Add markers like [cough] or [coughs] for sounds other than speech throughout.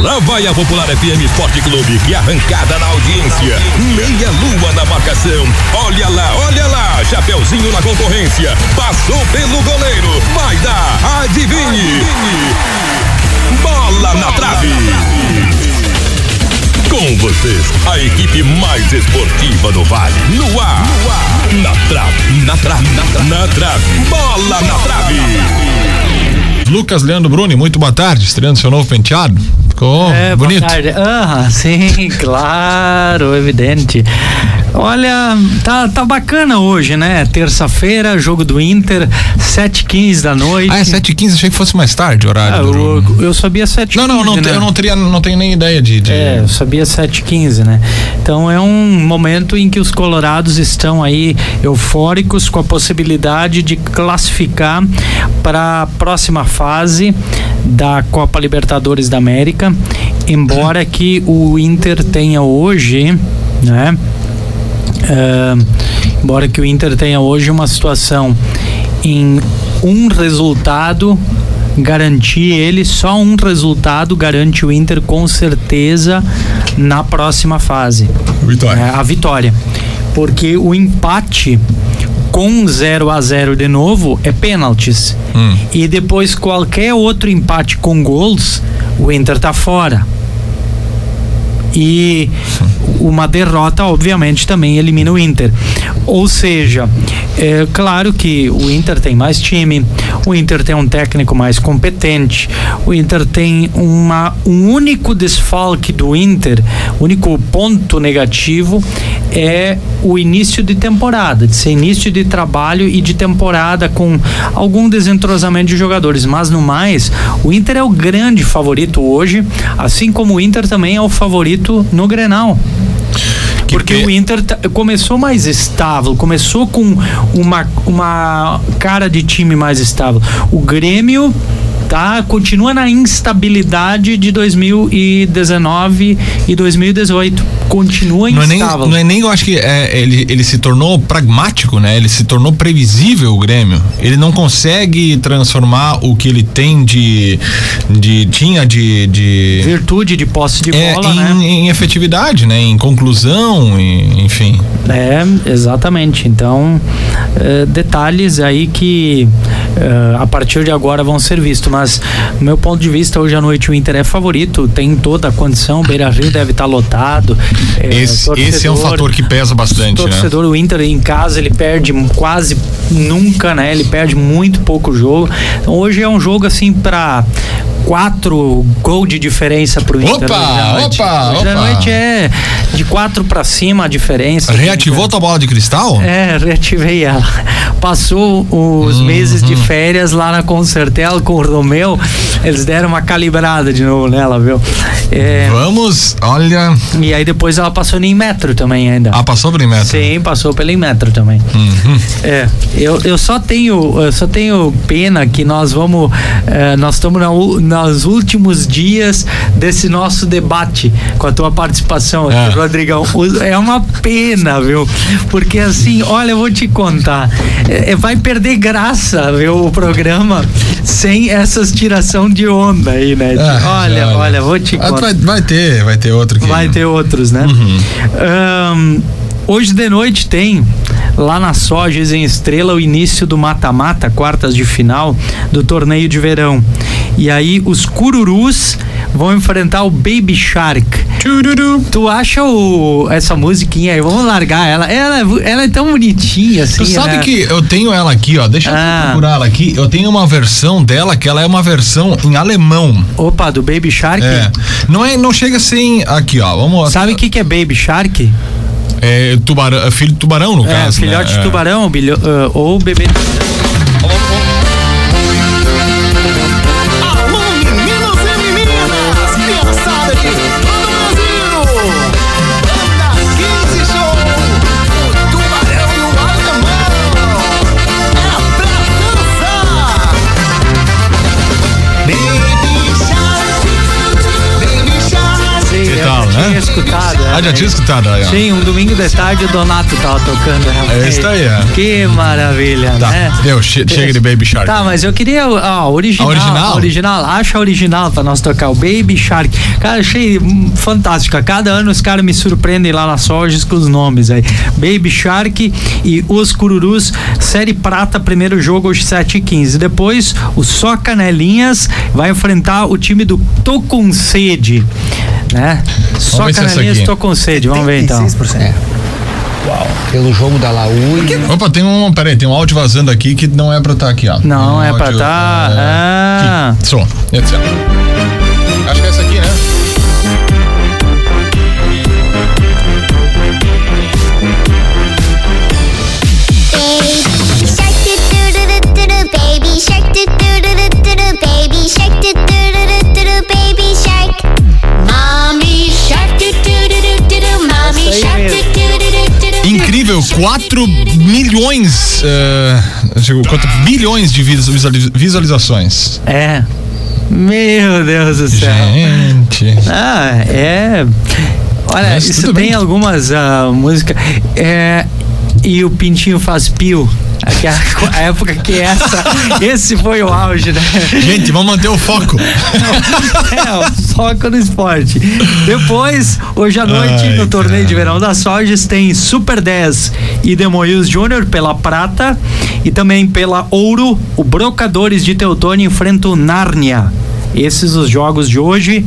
Lá vai a Popular FM Esporte Clube, que arrancada na audiência. Meia lua na marcação. Olha lá, olha lá. Chapeuzinho na concorrência. Passou pelo goleiro. Vai dar. Adivinhe. Bola na trave. Com vocês, a equipe mais esportiva do Vale. No ar. Na trave. Na trave. Na trave. Na trave. Bola na trave. Lucas Leandro Bruni, muito boa tarde, estreando seu novo penteado. Ficou É, boa bonito. tarde. Ah, [laughs] sim, claro, evidente. Olha, tá, tá bacana hoje, né? Terça-feira, jogo do Inter, 7h15 da noite. Ah, é 7h15, achei que fosse mais tarde o horário Ah, do jogo. eu, eu sabia 7 Não, não, não, né? eu não teria, não tenho nem ideia de. de- É, eu sabia 7h15, né? Então é um momento em que os colorados estão aí eufóricos com a possibilidade de classificar para a próxima fase da Copa Libertadores da América, embora que o Inter tenha hoje, né? É, embora que o Inter tenha hoje uma situação em um resultado garantir ele só um resultado garante o Inter com certeza na próxima fase Vitória. É, a vitória porque o empate com 0 a 0 de novo é pênaltis Hum. e depois qualquer outro empate com gols o Inter tá fora e uma derrota, obviamente, também elimina o Inter. Ou seja, é claro que o Inter tem mais time, o Inter tem um técnico mais competente, o Inter tem uma, um único desfalque do Inter, único ponto negativo é o início de temporada, de ser início de trabalho e de temporada com algum desentrosamento de jogadores, mas no mais, o Inter é o grande favorito hoje, assim como o Inter também é o favorito no Grenal. Porque o Inter tá- começou mais estável, começou com uma, uma cara de time mais estável. O Grêmio tá continua na instabilidade de 2019 e 2018. Continua Não é, nem, instável. não é nem, eu acho que é, ele, ele se tornou pragmático, né? Ele se tornou previsível o Grêmio. Ele não consegue transformar o que ele tem de. de tinha de. de Virtude de posse de é, bola, em, né? em efetividade, né? Em conclusão, em- enfim. É, exatamente. Então, eh, detalhes aí que eh, a partir de agora vão ser vistos. Mas, do meu ponto de vista, hoje à noite o Inter é favorito, tem toda a condição. O Beira Rio deve estar lotado. eh, Esse, esse é um torcedor- fator que pesa bastante, né? torcedor, o Inter em casa, ele perde quase nunca, né? Ele perde muito pouco jogo. Então hoje é um jogo assim para quatro gols de diferença pro Inter. Opa, hoje noite. opa, Hoje à opa. noite é de quatro para cima a diferença. Reativou tua bola de cristal? É, reativei ela. Passou os Uhum. meses de férias lá na Concertel com o Romeu. Eles deram uma calibrada de novo nela, viu? É, Vamos, olha. e aí depois ela passou em metro também ainda. Ah, passou por metro? Sim, passou pelo metro também. Uhum. É, eu, eu só tenho eu só tenho pena que nós vamos eh, nós estamos na, nos últimos dias desse nosso debate com a tua participação aqui, É. Rodrigão. É uma pena, viu? Porque assim, olha, eu vou te contar, é, é, vai perder graça, viu, o programa sem essas tiração de onda aí, né? Ah, olha, já, olha, vou te Ah, contar. vai, vai ter, vai ter outro que. Vai ter outros, né? Ahn, hoje de noite tem lá na Sojas em Estrela o início do mata-mata, quartas de final do torneio de verão. E aí os Cururus vão enfrentar o Baby Shark. Tchururu. Tu acha o, essa musiquinha aí? Vamos largar ela. Ela, ela é tão bonitinha assim. Tu sabe né? que eu tenho ela aqui, ó. Deixa Ah. eu procurar ela aqui. Eu tenho uma versão dela que ela é uma versão em alemão. Opa, do Baby Shark? É. Não é, não chega assim aqui, ó. Vamos Sabe o que, que é Baby Shark? É tubarão, é filho de tubarão no É, caso, filhote né? de tubarão bilho- ah, ou bebê. Alô, escutado. Ah, já é. tinha escutado aí, ó. Sim, um domingo de tarde o Donato tava tocando. É isso aí, é. Que maravilha, Tá, né? deu, che- chega de Baby Shark. Tá, mas eu queria a original. A original? a original. Acha a original pra nós tocar. O Baby Shark. Cara, achei hum, fantástico. A cada ano os caras me surpreendem lá na Sojas com os nomes aí. Baby Shark e Os Cururus, Série Prata, primeiro jogo hoje 7 e 15. Depois, o Só Canelinhas vai enfrentar o time do Tô com Sede. Né? Só é essa Canelinhas, aqui. Tô com Sede. Vamos ver então. 86%. Uau. Pelo jogo da Laú. Opa, tem um. Peraí, tem um áudio vazando aqui que não é pra estar aqui, ó. Não um é pra áudio, tá, é, ah. aqui. Som. Ó. Acho que é essa aqui, né? Baby shark do do do do do baby shark do do aí mesmo. Incrível, 4 milhões. Uh, chegou, 4 bilhões de vis- visualiz- visualizações. É. Meu Deus do céu. Gente. Ah, é. Olha, Mas isso tem bem. algumas ah, músicas. É, e o Pintinho faz pio. É A, a época que essa. Esse foi o auge, né? Gente, vamos manter o foco. [laughs] É, o foco no esporte. Depois, hoje à noite, Ai, no torneio cara. de verão das Sojas, tem Super 10 e Demoils Júnior pela prata e também pela ouro, o Brocadores de Teutônia enfrenta o Nárnia. Esses os jogos de hoje.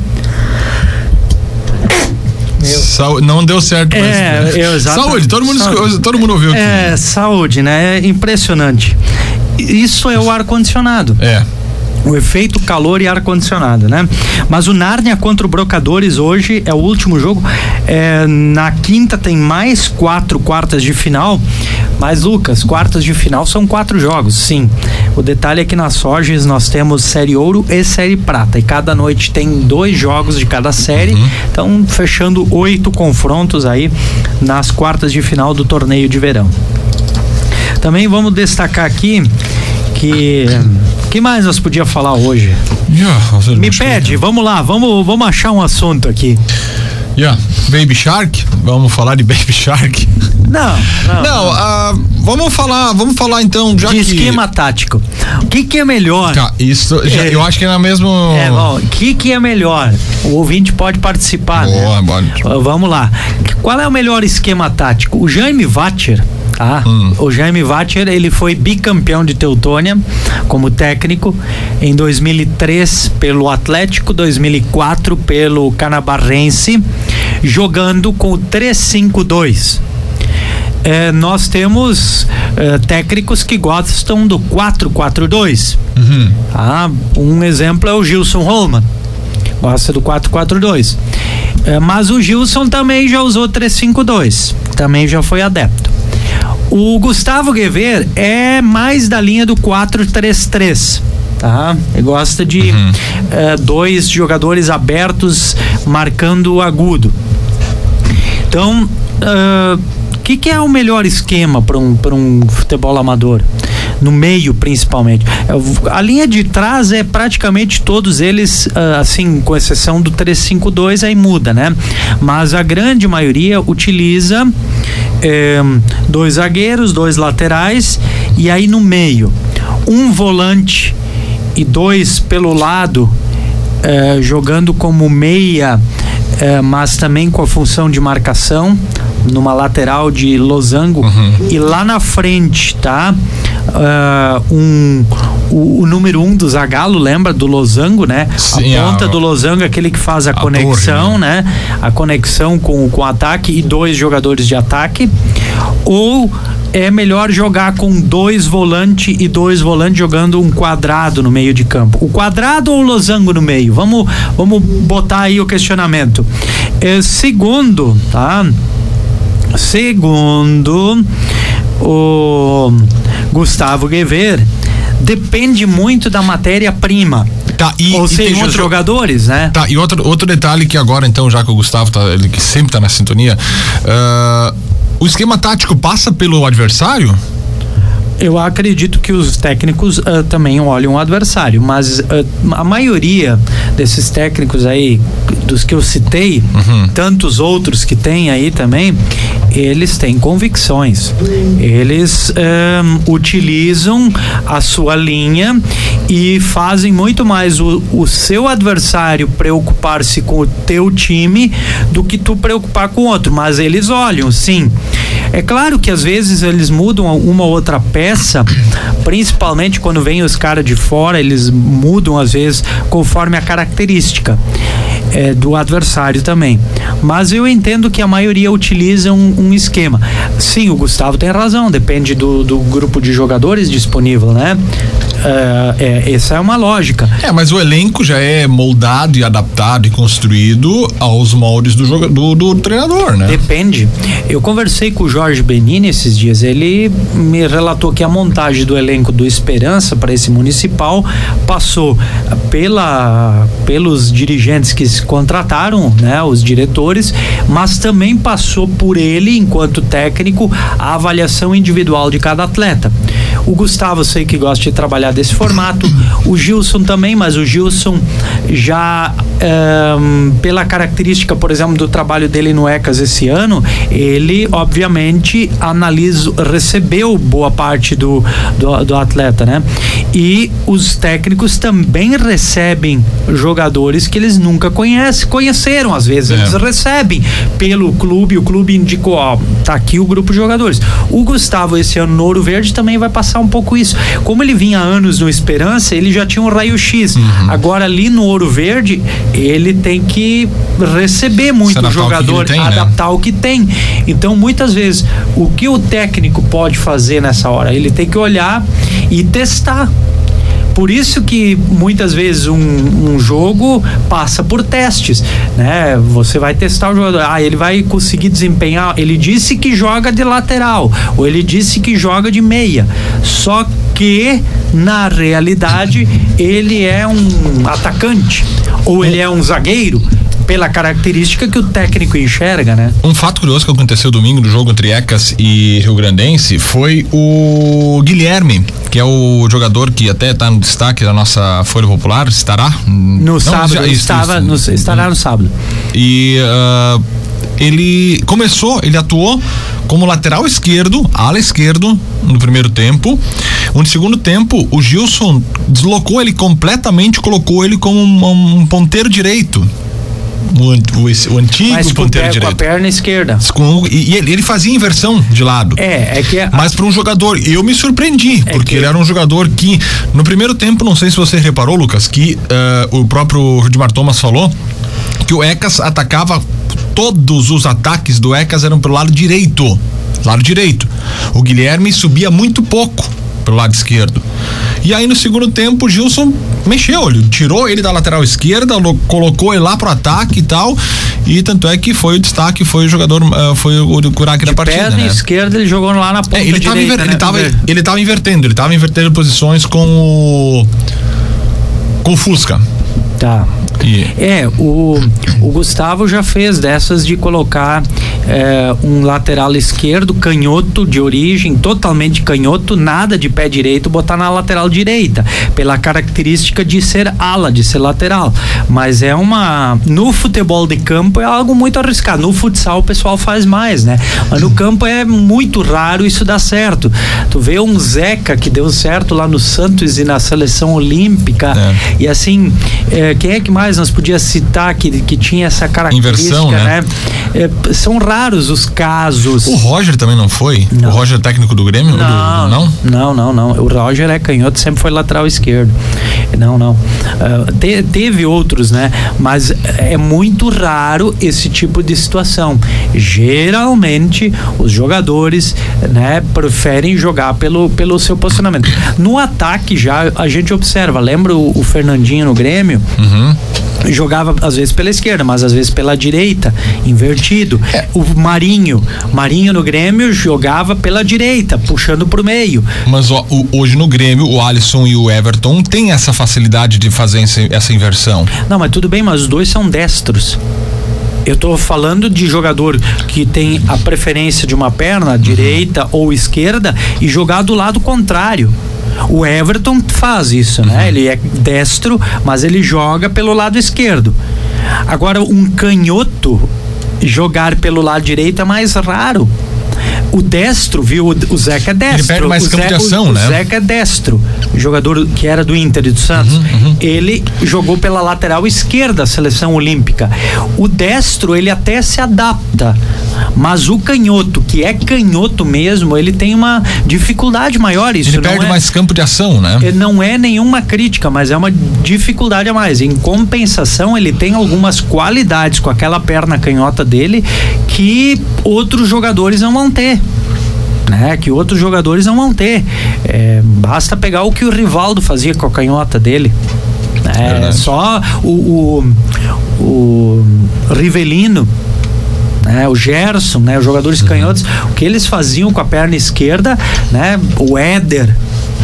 Sau- não deu certo. É, mas- eu-. [laughs] Saúde, todo mundo, Saúde. todo mundo ouviu aqui. É, saúde, né? É impressionante. Isso é o ar-condicionado. É. O efeito calor e ar-condicionado, né? Mas o Nárnia contra o Brocadores hoje é o último jogo. É, na quinta tem mais quatro quartas de final. Mas, Lucas, quartas de final são quatro jogos, sim. O detalhe é que nas Sojas nós temos série ouro e série prata. E cada noite tem dois jogos de cada série. Então, fechando oito confrontos aí nas quartas de final do torneio de verão. Também vamos destacar aqui que. que mais nós podíamos falar hoje? Yeah, Me pede, vamos lá, vamos, vamos achar um assunto aqui. Yeah. Baby Shark? Vamos falar de Baby Shark? Não, não. Não, ah, vamos falar, vamos falar então, já de que... esquema tático. O que, que é melhor? Tá, isso, já- É. eu acho que é na mesma... É, bom, o que, que é melhor? O ouvinte pode participar, Boa, né? boa. Ah, Vamos lá. Qual é o melhor esquema tático? O Jaime Vatcher, tá? Hum. O Jaime Vatcher, ele foi bicampeão de Teutônia como técnico em 2003 pelo Atlético, 2004 pelo Canabarrense, jogando com o 3-5-2. É, nós temos é, técnicos que gostam do 4-4-2. Uhum. Ah, um exemplo é o Gilson Holman. Gosta do 4-4-2. É, mas o Gilson também já usou 3-5-2. Também já foi adepto. O Gustavo Guever é mais da linha do 4-3-3. Tá? Ele gosta de é, dois jogadores abertos marcando o agudo. Então, o que, que é o melhor esquema para um, um futebol amador? No meio, principalmente. É, A linha de trás é praticamente todos eles, ah, assim, com exceção do 352, aí muda, né? Mas a grande maioria utiliza eh, dois zagueiros, dois laterais e aí no meio, um volante e dois pelo lado eh, jogando como meia, eh, mas também com a função de marcação numa lateral de losango e lá na frente, tá? Ah, um, o, o número um do Zagalo, lembra do losango, né? Sim, a ponta a- do losango é aquele que faz a, torre, conexão, né? A conexão com, com o ataque e dois jogadores de ataque. Ou é melhor jogar com dois volantes e dois volantes jogando um quadrado no meio de campo. O quadrado ou o losango no meio? Vamos, vamos botar aí o questionamento. É, segundo, tá? Segundo o Gustavo Guever, depende muito da matéria-prima. Tá, e, Ou seja, outro, jogadores, né? Tá, e outro, outro detalhe que agora, então, já que o Gustavo tá, ele que sempre tá na sintonia, ah, o esquema tático passa pelo adversário? Eu acredito que os técnicos ah, também olham o adversário, mas ah, a maioria desses técnicos aí, dos que eu citei, tantos outros que tem aí também, eles têm convicções. Eles ahn, utilizam a sua linha e fazem muito mais o, o seu adversário preocupar-se com o teu time do que tu preocupar com o outro. Mas eles olham, sim. É claro que às vezes eles mudam uma ou outra peça, principalmente quando vem os caras de fora, eles mudam às vezes conforme a característica é, do adversário também. Mas eu entendo que a maioria utiliza um, um esquema. Sim, o Gustavo tem razão, depende do, do grupo de jogadores disponível, né? É, é, essa é uma lógica. É, mas o elenco já é moldado e adaptado e construído aos moldes do, do, do treinador, né? Depende. Eu conversei com o Jorge Benini esses dias. Ele me relatou que a montagem do elenco do Esperança para esse municipal passou pela, pelos dirigentes que se contrataram, né, os diretores, mas também passou por ele, enquanto técnico, a avaliação individual de cada atleta. O Gustavo, sei que gosta de trabalhar desse formato. O Gilson também, mas o Gilson já, ehm, pela característica, por exemplo, do trabalho dele no ECAS esse ano, ele, obviamente, analisa, recebeu boa parte do, do, do atleta, né? E os técnicos também recebem jogadores que eles nunca conhecem, conheceram às vezes, É. eles recebem pelo clube, o clube indicou, ó, tá aqui o grupo de jogadores. O Gustavo esse ano no Ouro Verde também vai passar um pouco isso. Como ele vinha há anos no Esperança, ele já tinha um raio-x. Uhum. Agora ali no Ouro Verde, ele tem que receber muito que jogador, tem, né? adaptar o que tem. Então, muitas vezes, o que o técnico pode fazer nessa hora? Ele tem que olhar e testar. Por isso que muitas vezes um, um jogo passa por testes, né? Você vai testar o jogador, ah, ele vai conseguir desempenhar. Ele disse que joga de lateral, ou ele disse que joga de meia. Só que na realidade ele é um atacante ou ele é um zagueiro pela característica que o técnico enxerga, né? Um fato curioso que aconteceu domingo no jogo entre Ecas e Rio Grandense foi o Guilherme, que é o jogador que até está no destaque da nossa Folha Popular, estará? No Não, sábado, já- isso, estava, isso. no- estará no sábado. E ah, ele começou, ele atuou como lateral esquerdo, ala esquerdo no primeiro tempo. No segundo tempo, o Gilson deslocou ele completamente, colocou ele como um, um ponteiro direito. O, o o antigo Mas ponteiro pé- com a direito. perna esquerda. Com- e e ele, ele fazia inversão de lado. É, é que a- Mas para um jogador, eu me surpreendi, porque que- ele era um jogador que, no primeiro tempo, não sei se você reparou, Lucas, que eh, o próprio Rudimar Thomas falou que o Ecas atacava, todos os ataques do Ecas eram pelo lado direito. Lado direito. O Guilherme subia muito pouco pelo lado esquerdo. E aí no segundo tempo o Gilson mexeu, ele tirou ele da lateral esquerda, lo- colocou ele lá pro ataque e tal. E tanto é que foi o destaque, foi o jogador, eh, foi o, curaque da partida. perna né? esquerda ele jogou lá na ponta É, ele tava, direita, inver- né? ele, tava, Inver- ele tava invertendo, ele tava invertendo posições com o. com o Fusca. Tá. E, É, o, o Gustavo já fez dessas de colocar é, um lateral esquerdo, canhoto de origem, totalmente canhoto, nada de pé direito, botar na lateral direita, pela característica de ser ala, de ser lateral. Mas é uma. No futebol de campo é algo muito arriscado. No futsal o pessoal faz mais, né? Mas no campo é muito raro isso dar certo. Tu vê um Zeca que deu certo lá no Santos e na seleção olímpica. É. E assim, é, quem é que mais nós podia citar que, que tinha essa característica, Inversão, né? né? É, são raros os casos. o Roger também não foi? Não. O Roger técnico do Grêmio? Não, Do- não? não, não, não. O Roger é canhoto, sempre foi lateral esquerdo. Não, não. Ah, te- teve outros, né? Mas é muito raro esse tipo de situação. Geralmente os jogadores, né, preferem jogar pelo, pelo seu posicionamento. No ataque já a gente observa. Lembra o, o Fernandinho no Grêmio? Uhum. Jogava às vezes pela esquerda, mas às vezes pela direita, invertido. É. O Marinho, Marinho no Grêmio jogava pela direita, puxando pro meio. Mas ó, o, hoje no Grêmio, o Alisson e o Everton têm essa facilidade de fazer esse, essa inversão. Não, mas tudo bem, mas os dois são destros. Eu estou falando de jogador que tem a preferência de uma perna, direita ou esquerda, e jogar do lado contrário. O Everton faz isso, né? Ele é destro, mas ele joga pelo lado esquerdo. Agora, um canhoto jogar pelo lado direito é mais raro. O destro, viu? O- Zeca é destro. perde mais o campo de Ze- ação, o, né? O Zeca é destro. Jogador que era do Inter e do Santos. Uhum, Ele jogou pela lateral esquerda da seleção olímpica. O destro, ele até se adapta. Mas o canhoto, que é canhoto mesmo, ele tem uma dificuldade maior. Isso Ele perde é- mais campo de ação, né? é, não é nenhuma crítica, mas é uma dificuldade a mais. Em compensação, ele tem algumas qualidades com aquela perna canhota dele que outros jogadores não vão ter. Né, que outros jogadores não vão ter. É, basta pegar o que o Rivaldo fazia com a canhota dele. É, Verdade. só o, o, o Rivelino né, o Gerson, né, os jogadores canhotos, o que eles faziam com a perna esquerda, né, o Éder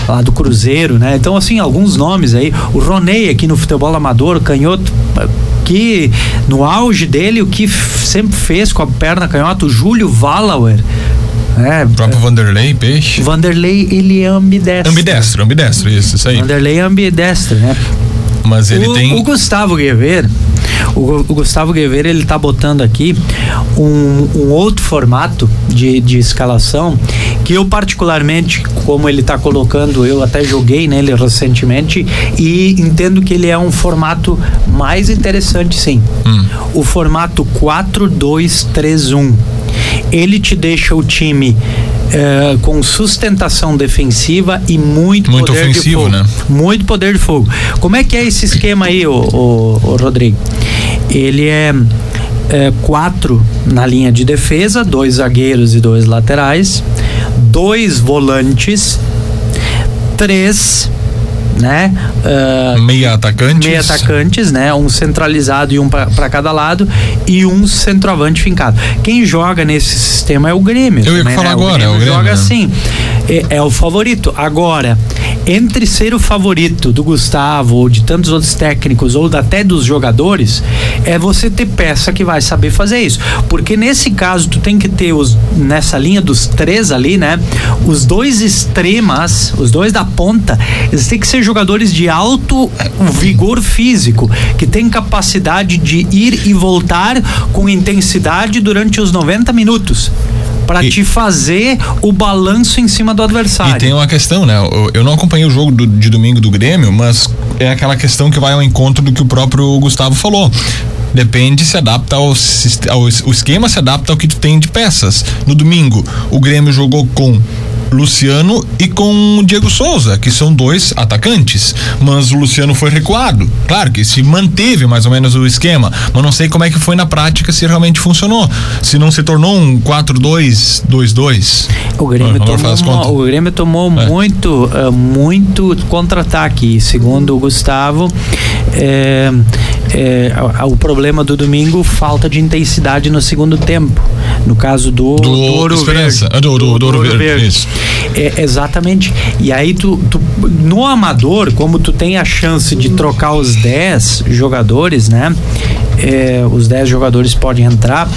lá do Cruzeiro, né? Então assim, alguns nomes aí, o Roney aqui no futebol amador, o canhoto que no auge dele o que sempre fez com a perna canhota, o Júlio Valauer, né? O próprio Vanderlei, Peixe. Vanderlei, ele é ambidestro. Ambidestro, ambidestro, isso, isso aí. Vanderlei é ambidestro, né? Mas ele o, tem. o Gustavo Guevara, o, o Gustavo Guevara, ele tá botando aqui um, um outro formato de, de escalação que eu particularmente, como ele tá colocando, eu até joguei nele recentemente e entendo que ele é um formato mais interessante sim. Hum. O formato 4-2-3-1. Ele te deixa o time eh, com sustentação defensiva e muito, Muito poder de ofensivo, fogo. né? Muito poder de fogo. Como é que é esse esquema aí, ô, ô, Rodrigo? Ele é, é quatro na linha de defesa, dois zagueiros e dois laterais, dois volantes, três, né? ah, Meia atacante. meia atacantes, né? Um centralizado e um para cada lado e um centroavante fincado. Quem joga nesse sistema é o Grêmio. Eu ia também, falar né? agora, é o o Grêmio Grêmio, joga né? assim. É, é o favorito. Agora, entre ser o favorito do Gustavo ou de tantos outros técnicos ou até dos jogadores, é você ter peça que vai saber fazer isso. Porque nesse caso, tu tem que ter os nessa linha dos três ali, né? Os dois extremas, os dois da ponta, eles têm que ser jogadores de alto vigor físico, que têm capacidade de ir e voltar com intensidade durante os 90 minutos. Pra E- te fazer o balanço em cima do adversário. E tem uma questão, né? Eu- Eu não acompanhei o jogo do- de domingo do Grêmio, mas é aquela questão que vai ao encontro do que o próprio Gustavo falou. Depende, se adapta ao, ao o esquema, se adapta ao que tu tem de peças. No domingo, o Grêmio jogou com Luciano e com o Diego Souza, que são dois atacantes, mas o Luciano foi recuado. Claro que se manteve mais ou menos o esquema, mas não sei como é que foi na prática se realmente funcionou. Se não se tornou um 4-2-2-2. O Grêmio, tomou, o Grêmio tomou É. muito, eh, muito contra-ataque. Segundo o Gustavo, é, é, o problema do domingo, falta de intensidade no segundo tempo. No caso do, Do Ouro Esperança. Verde. Ah, do- do- do Ouro Verde, isso. É, exatamente. E aí tu, tu- no amador, como tu tem a chance de trocar os 10 jogadores, né? É, os 10 jogadores podem entrar.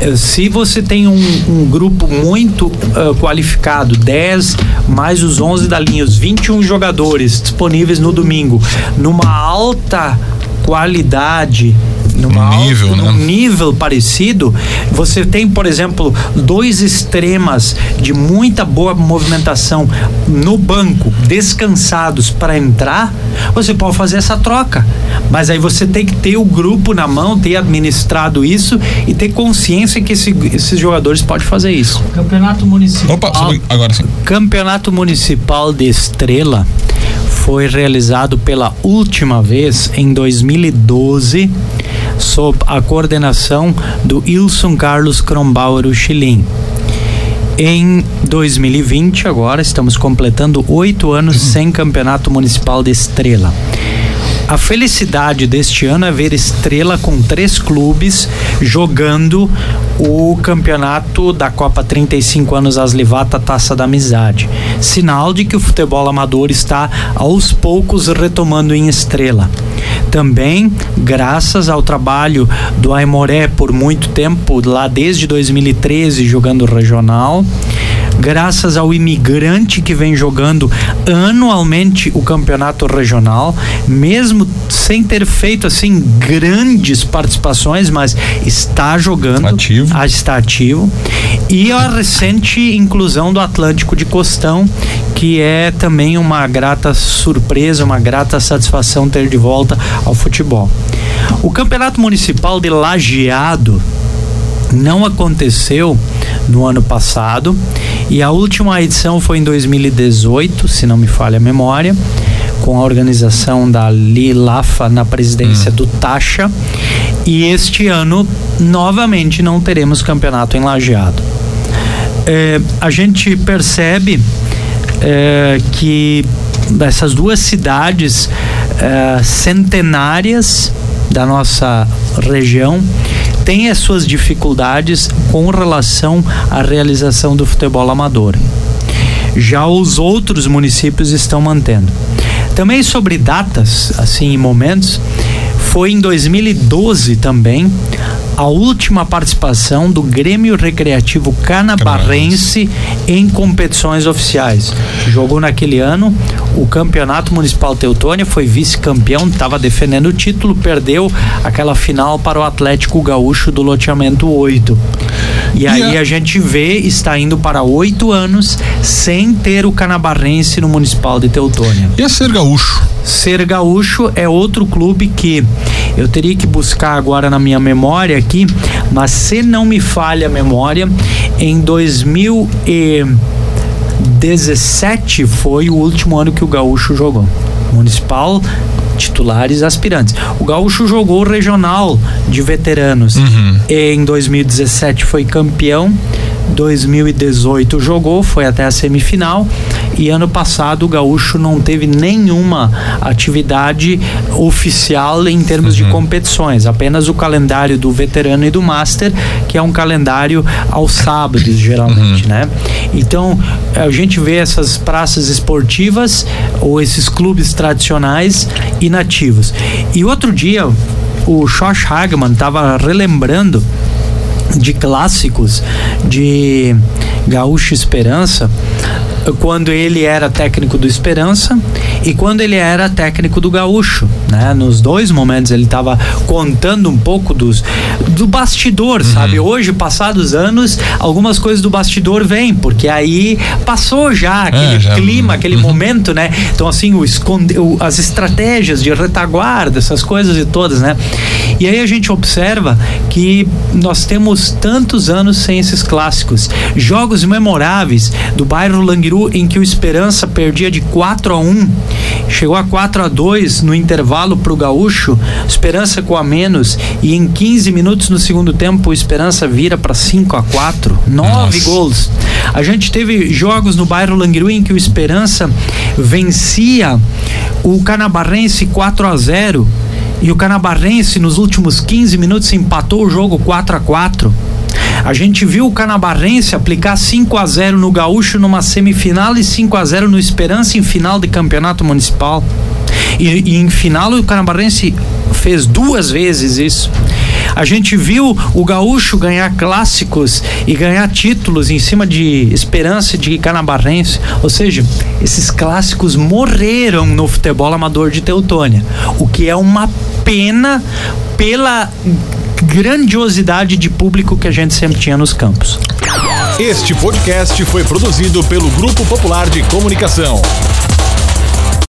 É, Se você tem um, um grupo muito ah, qualificado, 10 mais os 11 da linha, os 21 jogadores disponíveis no domingo, numa alta qualidade, numa Um nível, alta- né? num nível parecido, você tem, por exemplo, dois extremas de muita boa movimentação no banco, descansados para entrar, você pode fazer essa troca. Mas aí você tem que ter o grupo na mão, ter administrado isso e ter consciência que esse- esses jogadores podem fazer isso. Campeonato Municipal. Opa, agora sim. Campeonato Municipal de Estrela foi realizado pela última vez em 2012 sob a coordenação do Ilson Carlos Krombauer Uchilin. Em 2020, agora estamos completando oito anos [coughs] sem campeonato municipal de Estrela. A felicidade deste ano é ver Estrela com três clubes jogando o campeonato da Copa 35 anos Aslivata Taça da Amizade. Sinal de que o futebol amador está aos poucos retomando em Estrela. Também, graças ao trabalho do Aimoré por muito tempo, lá desde 2013 jogando regional, graças ao imigrante que vem jogando anualmente o campeonato regional, mesmo sem ter feito assim grandes participações, mas está jogando, Ativo. ah, está ativo, e a recente inclusão do Atlântico de Costão, que é também uma grata surpresa, uma grata satisfação ter de volta ao futebol. O Campeonato Municipal de Lajeado não aconteceu no ano passado e a última edição foi em 2018, se não me falha a memória, com a organização da Lilafa na presidência do Taxa. E este ano, novamente, não teremos campeonato em Lajeado. É, a gente percebe é, que essas duas cidades é, centenárias da nossa região têm as suas dificuldades com relação à realização do futebol amador. Já os outros municípios estão mantendo. Também sobre datas, assim, e momentos, foi em 2012 também a última participação do Grêmio Recreativo Canabarrense em competições oficiais. Jogou naquele ano o Campeonato Municipal Teutônia, foi vice-campeão, estava defendendo o título, perdeu aquela final para o Atlético Gaúcho do loteamento 8. E aí a- a gente vê, está indo para oito anos sem ter o Canabarrense no Municipal de Teutônia. E a ser gaúcho? Ser Gaúcho é outro clube que eu teria que buscar agora na minha memória aqui, mas se não me falha a memória, em 2017 foi o último ano que o Gaúcho jogou. Municipal, titulares aspirantes. O Gaúcho jogou o regional de veteranos. Em 2017 foi campeão. 2018 jogou, foi até a semifinal e ano passado o Gaúcho não teve nenhuma atividade oficial em termos de competições, apenas o calendário do veterano e do master, que é um calendário aos sábados geralmente, né? Então, a gente vê essas praças esportivas ou esses clubes tradicionais inativos. E outro dia o Josh Hagman estava relembrando de clássicos de Gaúcho Esperança quando ele era técnico do Esperança e quando ele era técnico do Gaúcho, né? Nos dois momentos ele estava contando um pouco dos do bastidor, sabe? Hoje, passados anos, algumas coisas do bastidor vêm, porque aí passou já aquele já- clima, aquele momento, né? Então assim, o esconde, o- as estratégias de retaguarda, essas coisas e todas, né? E aí a gente observa que nós temos tantos anos sem esses clássicos, jogos memoráveis do bairro Languiru em que o Esperança perdia de 4 a 1, chegou a 4 a 2 no intervalo pro Gaúcho, Esperança com a menos e em 15 minutos no segundo tempo o Esperança vira para 5 a 4, nove Nossa. gols. A gente teve jogos no bairro Languiru em que o Esperança vencia o Canabarrense 4 a 0 e o Canabarrense nos últimos 15 minutos empatou o jogo 4 a 4. A gente viu o Canabarrense aplicar 5 a 0 no Gaúcho numa semifinal e 5 a 0 no Esperança em final de campeonato municipal. E, e em final o Canabarrense fez duas vezes isso. A gente viu o Gaúcho ganhar clássicos e ganhar títulos em cima de Esperança de Canabarrense. Ou seja, esses clássicos morreram no futebol amador de Teutônia. O que é uma pena pela grandiosidade de público que a gente sempre tinha nos campos. Este podcast foi produzido pelo Grupo Popular de Comunicação.